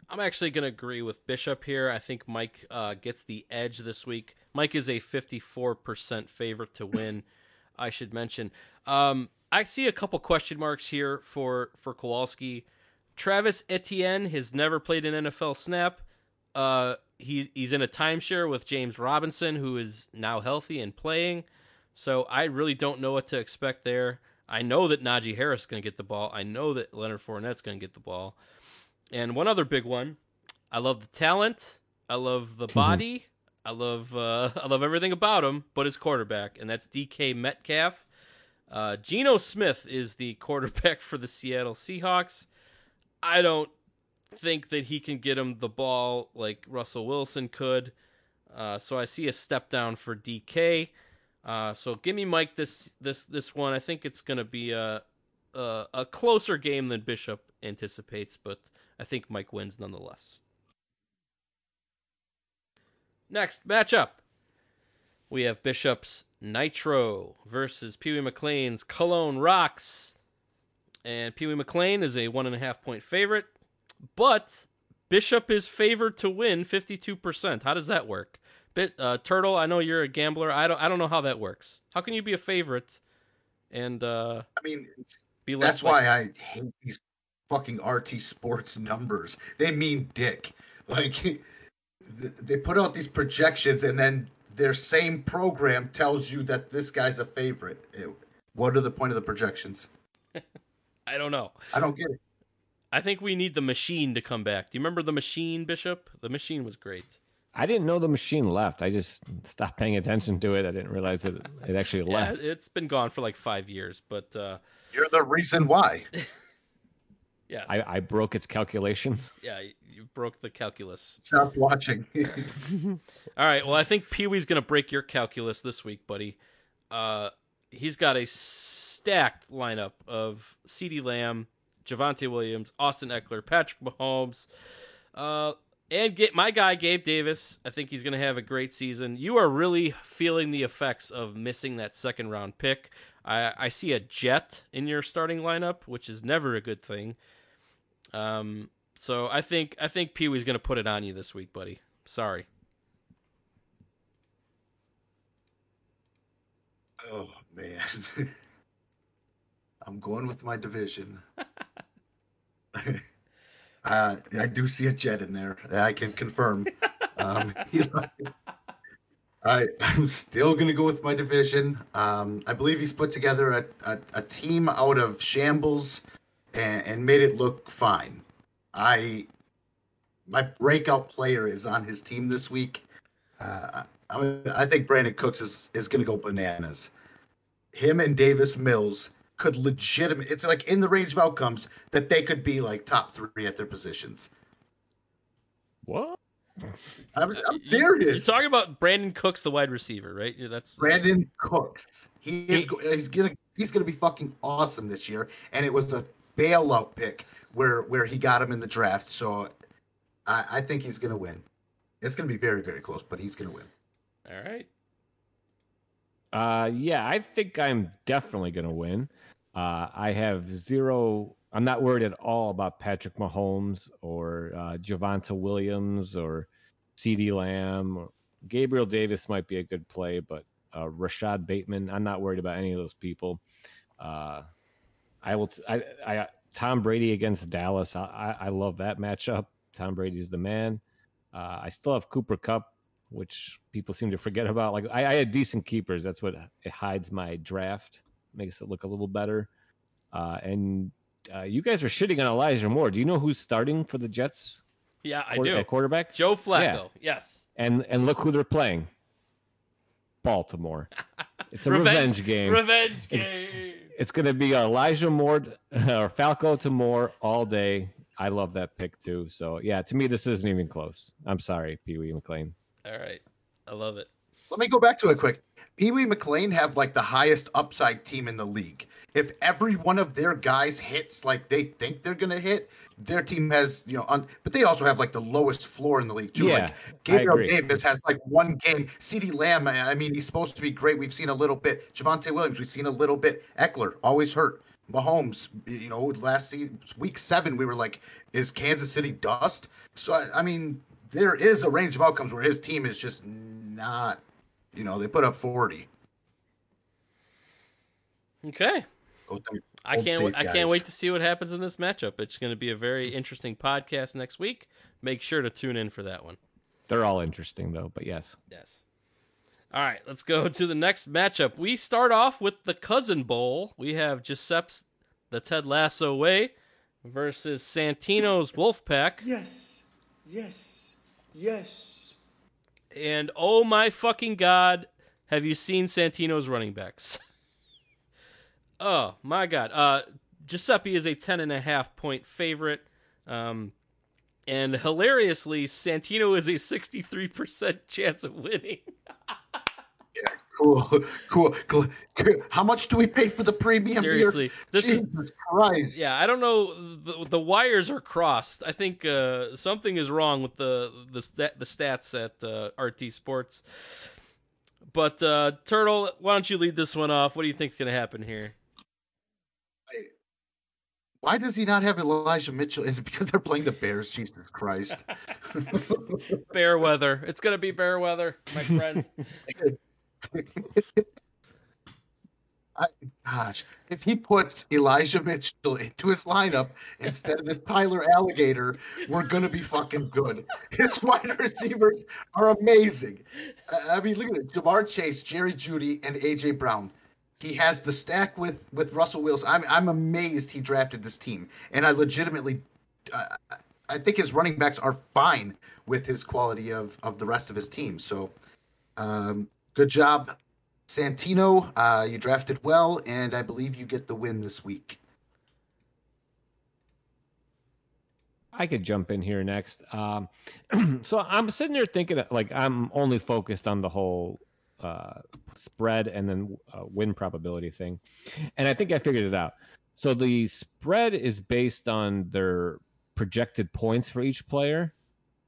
I'm actually to agree with Bishop here. I think Mike uh, gets the edge this week. Mike is a 54% favorite to win, I should mention. Um, I see a couple question marks here for for Kowalski. Travis Etienne has never played an NFL snap. Uh, he he's in a timeshare with James Robinson, who is now healthy and playing. So I really don't know what to expect there. I know that Najee Harris is going to get the ball. I know that Leonard Fournette's going to get the ball. And one other big one, I love the talent. I love the body. I love uh, (laughs) I love everything about him, but his quarterback, and that's DK Metcalf. Uh, Geno Smith is the (laughs) quarterback for the Seattle Seahawks. I don't think that he can get him the ball like Russell Wilson could. Uh, so I see a step down for DK. Uh, so give me Mike this this this one. I think it's going to be a, a a closer game than Bishop anticipates, but I think Mike wins nonetheless. Next matchup, we have Bishop's Nitro versus Pee Wee McLean's Cologne Rocks, and Pee Wee McLean is a one and a half point favorite, but Bishop is favored to win fifty two percent. How does that work? Bit uh, Turtle, I know you're a gambler. I don't I don't know how that works. How can you be a favorite and uh I mean, be less that's why I hate these fucking RT Sports numbers. They mean dick. Like (laughs) they put out these projections, and then their same program tells you that this guy's a favorite. It- what are the point of the projections? (laughs) I don't know. I don't get it. I think we need the machine to come back. Do you remember the machine, Bishop? The machine was great. I didn't know the machine left. I just stopped paying attention to it. I didn't realize that it actually (laughs) Yeah, left. it's been gone for like five years, but uh You're the reason why. (laughs) yes. I, I broke its calculations. (laughs) yeah, you- you broke the calculus. Stop watching. All right. Well, I think Pee Wee's going to break your calculus this week, buddy. Uh, he's got a stacked lineup of CeeDee Lamb, Javonte Williams, Austin Ekeler, Patrick Mahomes, uh, and get my guy Gabe Davis. I think he's going to have a great season. You are really feeling the effects of missing that second round pick. I, I see a jet in your starting lineup, which is never a good thing. Um, so I think I think Pee Wee's going to put it on you this week, buddy. Sorry. oh man, (laughs) I'm going with my division. (laughs) uh, I do see a jet in there. I can confirm. (laughs) um, I, I'm still going to go with my division. Um, I believe he's put together a, a, a team out of shambles and, and made it look fine. I my breakout player is on his team this week. Uh, I, I think Brandin Cooks is, is going to go bananas. Him and Davis Mills could legitimate. It's like in the range of outcomes that they could be like top three at their positions. What? I'm, I'm You- You're talking about Brandin Cooks, the wide receiver, right? Yeah, That's Brandin Cooks. He is. He's gonna. He's gonna be fucking awesome this year. And it was a bailout pick where where he got him in the draft. So I, I think he's gonna win. It's gonna be very very close, but he's gonna win. all right. Uh, yeah, I think I'm definitely going to win. Uh, I have zero. I'm not worried at all about Patrick Mahomes or uh, Javonte Williams or CeeDee Lamb. Gabriel Davis might be a good play, but uh, Rashod Bateman. I'm not worried about any of those people. Uh, I will. T- I, I Tom Brady against Dallas. I, I, I love that matchup. Tom Brady's the man. Uh, I still have Cooper Kupp which people seem to forget about. Like I, I had decent keepers. That's what it hides my draft, makes it look a little better. Uh, and uh, you guys are shitting on Elijah Moore. Do you know who's starting for the Jets? Yeah, I Quarter- do. at quarterback. Joe Flacco. Yeah. Yes. And and look who they're playing. Baltimore. (laughs) It's a revenge, game. Revenge It's- game. It's going to be Elijah Moore (laughs) or Flacco to Moore all day. I love that pick too. So yeah, to me this isn't even close. I'm sorry, Pee Wee McLean. All right. I love it. Let me go back to it quick. Pee Wee McLean have like the highest upside team in the league. If every one of their guys hits like they think they're gonna hit, their team has you know. Un- but they also have like the lowest floor in the league too. Yeah, like Gabriel. Davis has like one game. CeeDee Lamb, I I mean, he's supposed to be great. We've seen a little bit. Javonte Williams, we've seen a little bit. Ekeler always hurt. Mahomes, you know, last season, week seven, we were like, is Kansas City dust? So I, I mean, there is a range of outcomes where his team is just not. You know, they put up forty. Okay. I can't. safe I can't wait to see what happens in this matchup. It's going to be a very interesting podcast next week. Make sure to tune in for that one. They're all interesting though, but yes. Yes. All right, let's go (laughs) to the next matchup. We start off with the Cousin Bowl. We have Giuseppe's the Ted Lasso way versus Santino's Wolfpack. Yes, yes, yes. And oh my fucking god, have you seen Santino's running backs? (laughs) oh my god. Uh Giuseppe is a ten and a half point favorite. Um and hilariously, Santino is a sixty three percent (laughs) chance of winning. (laughs) Cool, cool, cool. How much do we pay for the premium? beer? Seriously, this is Jesus Christ. Yeah, I don't know. The, the wires are crossed. I think uh, something is wrong with the the stat, the stats at uh, RT Sports. But uh, Turtle, why don't you lead this one off? What do you think's going to happen here? Why does he not have Elijah Mitchell? Is it because they're playing the Bears? Jesus Christ. (laughs) Bear weather. It's going to be bear weather, my friend. (laughs) I, gosh, if he puts Elijah Mitchell into his lineup instead of this Tyler Alligator, we're gonna be fucking good. His wide receivers are amazing. Uh, I mean, look at it: Ja'Marr Chase, Jerry Jeudy, and AJ Brown. He has the stack with with Russell Wilson. I'm I'm amazed he drafted this team, and I legitimately, uh, I think his running backs are fine with his quality of of the rest of his team. So, um, good job, Santino. Uh, you drafted well, and I believe you get the win this week. I could jump in here next. Um, (clears throat) so I'm sitting there thinking, like, I'm only focused on the whole uh, spread and then uh, win probability thing, and I think I figured it out. So the spread is based on their projected points for each player.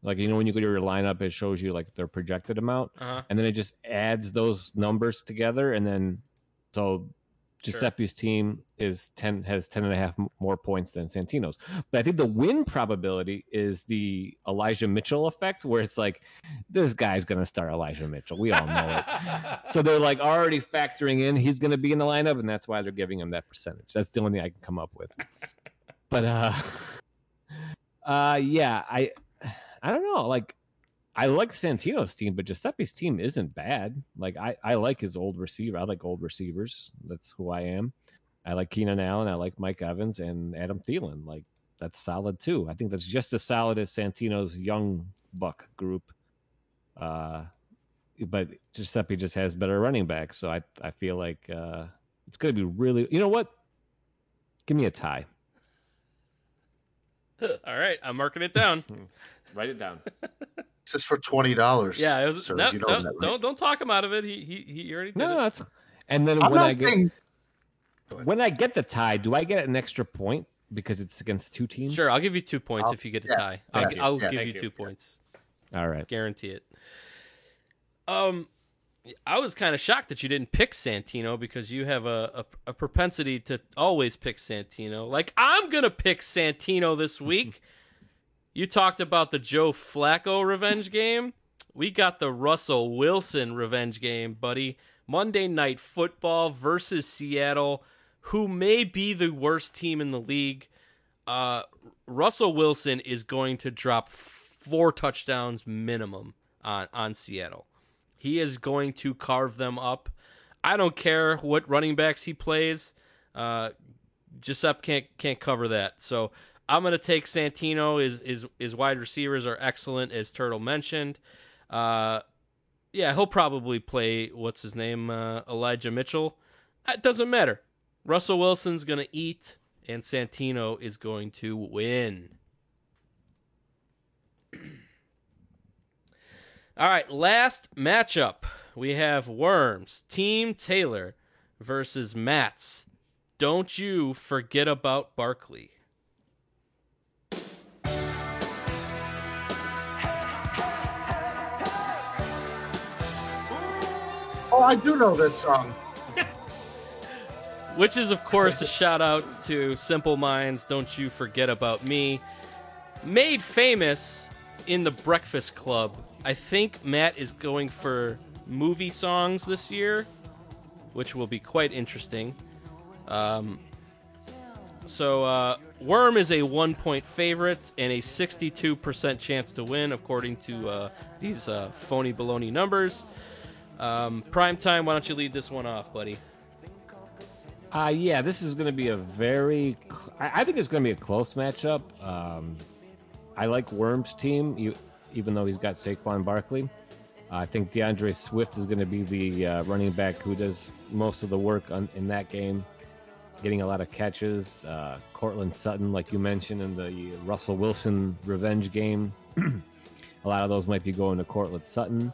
Like you know, when you go to your lineup, it shows you like their projected amount, Uh-huh. and then it just adds those numbers together, and then so Sure. Giuseppe's team is 10 has 10 and a half more points than Santino's. But I think the win probability is the Elijah Mitchell effect where it's like this guy's going to start Elijah Mitchell. We all know it. (laughs) so they're like already factoring in he's going to be in the lineup and that's why they're giving him that percentage. That's the only thing I can come up with. (laughs) But uh (laughs) uh yeah, I I don't know, like I like Santino's team, but Giuseppe's team isn't bad. Like I, I like his old receiver. I like old receivers. That's who I am. I like Keenan Allen. I like Mike Evans and Adam Thielen. Like that's solid too. I think that's just as solid as Santino's young buck group. Uh, but Giuseppe just has better running backs, so I I feel like uh, it's going to be really. You know what? Give me a tie. (laughs) All right, I'm marking it down. (laughs) Write it down. This is for twenty dollars. Yeah, it was, sir. no, You know no, that, right? don't don't talk him out of it. He he he already did No, it. that's. And then I'm when I get saying when I get the tie, do I get an extra point because it's against two teams? Sure, I'll give you two points I'll- if you get the yes, tie. I'll, you. I'll Yeah, give thank you you. two points. All right. Guarantee it. Um, I was kind of shocked that you didn't pick Santino because you have a, a, a propensity to always pick Santino. Like I'm gonna pick Santino this (laughs) week. you talked about the Joe Flacco revenge game. We got the Russell Wilson revenge game, buddy. Monday night football versus Seattle, who may be the worst team in the league. Uh, Russell Wilson is going to drop four touchdowns minimum on, on Seattle. He is going to carve them up. I don't care what running backs he plays. Uh, Giuseppe can't can't cover that. So I'm gonna take Santino. His his his wide receivers are excellent, as Turtle mentioned. Uh, yeah, he'll probably play what's his name, uh, Elijah Mitchell. It doesn't matter. Russell Wilson's gonna eat, and Santino is going to win. All right, last matchup. We have Worms, Team Taylor versus Mats. Don't you forget about Barkley. Oh, I do know this song. (laughs) Which is, of course, a shout out to Simple Minds, Don't You Forget About Me. Made famous in the Breakfast Club. I think Matt is going for movie songs this year, which will be quite interesting. Um, So uh, Worm is a one point favorite and a 62% chance to win, according to uh, these uh, phony baloney numbers. Um, prime time, why don't you lead this one off, buddy? Uh, yeah, this is going to be a very. cl- I, I think it's going to be a close matchup. Um, I like Worm's team, you, even though he's got Saquon Barkley. I think DeAndre Swift is going to be the uh, running back who does most of the work on, in that game, getting a lot of catches. Uh, Courtland Sutton, like you mentioned, in the Russell Wilson revenge game. (clears throat) a lot of those might be going to Courtland Sutton.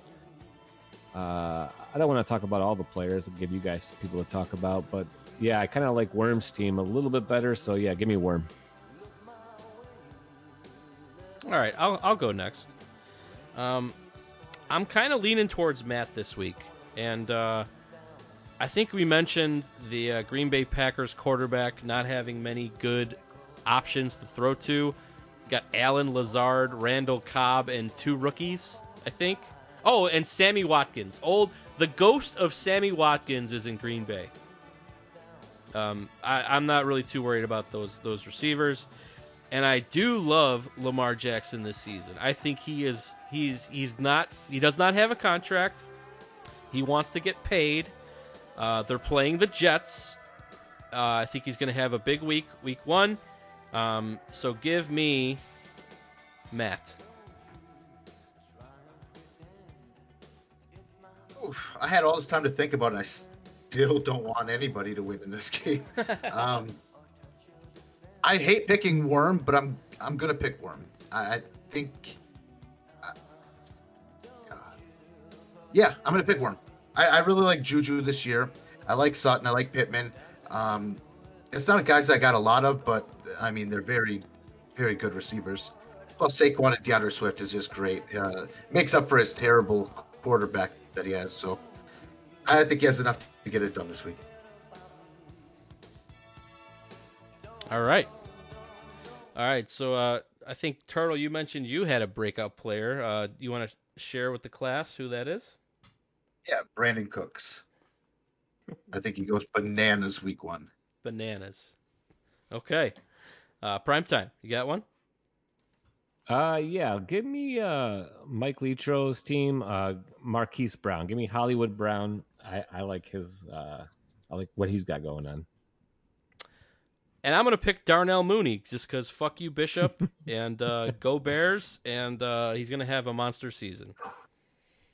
Uh, I don't want to talk about all the players. I'll give you guys people to talk about, but yeah, I kind of like Worm's team a little bit better. So yeah, give me Worm. All right, I'll, I'll go next. Um, I'm kind of leaning towards Matt this week, and uh, I think we mentioned the uh, Green Bay Packers quarterback not having many good options to throw to. Got Allen Lazard, Randall Cobb, and two rookies, I think. Oh, and Sammy Watkins. Old, the ghost of Sammy Watkins is in Green Bay. Um, I, I'm not really too worried about those those receivers and I do love Lamar Jackson this season. I think he is he's he's not he does not have a contract. He wants to get paid. Uh, they're playing the Jets. Uh, I think he's going to have a big week, week one. Um, so give me Matt. Oof, I had all this time to think about it. I still don't want anybody to win in this (laughs) game. um, I hate picking Worm, but I'm I'm gonna pick Worm. I, I think. Yeah, I'm gonna pick Worm. I, I really like Juju this year. I like Sutton. I like Pittman. Um, it's not guys I got a lot of, but I mean they're very, very good receivers. Plus Saquon and DeAndre Swift is just great. Uh, makes up for his terrible quarterback that he has. So I think he has enough to get it done this week. All right. All right. So uh, I think Turtle, you mentioned you had a breakout player. Uh, you want to share with the class who that is? Yeah, Brandin Cooks. I think he goes bananas week one. Bananas. Okay. Uh, prime time. You got one? Uh, yeah, give me uh Mike Letro's team, uh Marquise Brown. Give me Hollywood Brown. I I like his uh I like what he's got going on. And I'm going to pick Darnell Mooney just because fuck you, Bishop, (laughs) and uh, go Bears, and uh, he's going to have a monster season.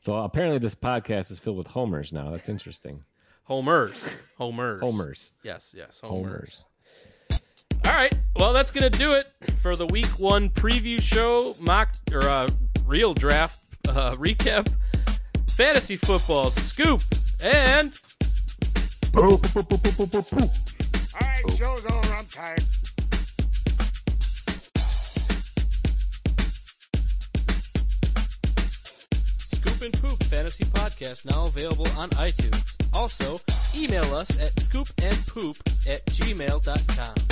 So apparently this podcast is filled with homers now. That's interesting. Homers. Homers. Homers. Yes, yes. Homers. Homers. All right. Well, that's going to do it for the week one preview show, mock, or uh, real draft uh, recap, fantasy football scoop, and. All right, show's over. I'm tired. Scoop and Poop Fantasy Podcast now available on iTunes. Also, email us at scoopandpoop at gmail.com.